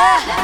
来